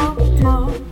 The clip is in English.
more, more.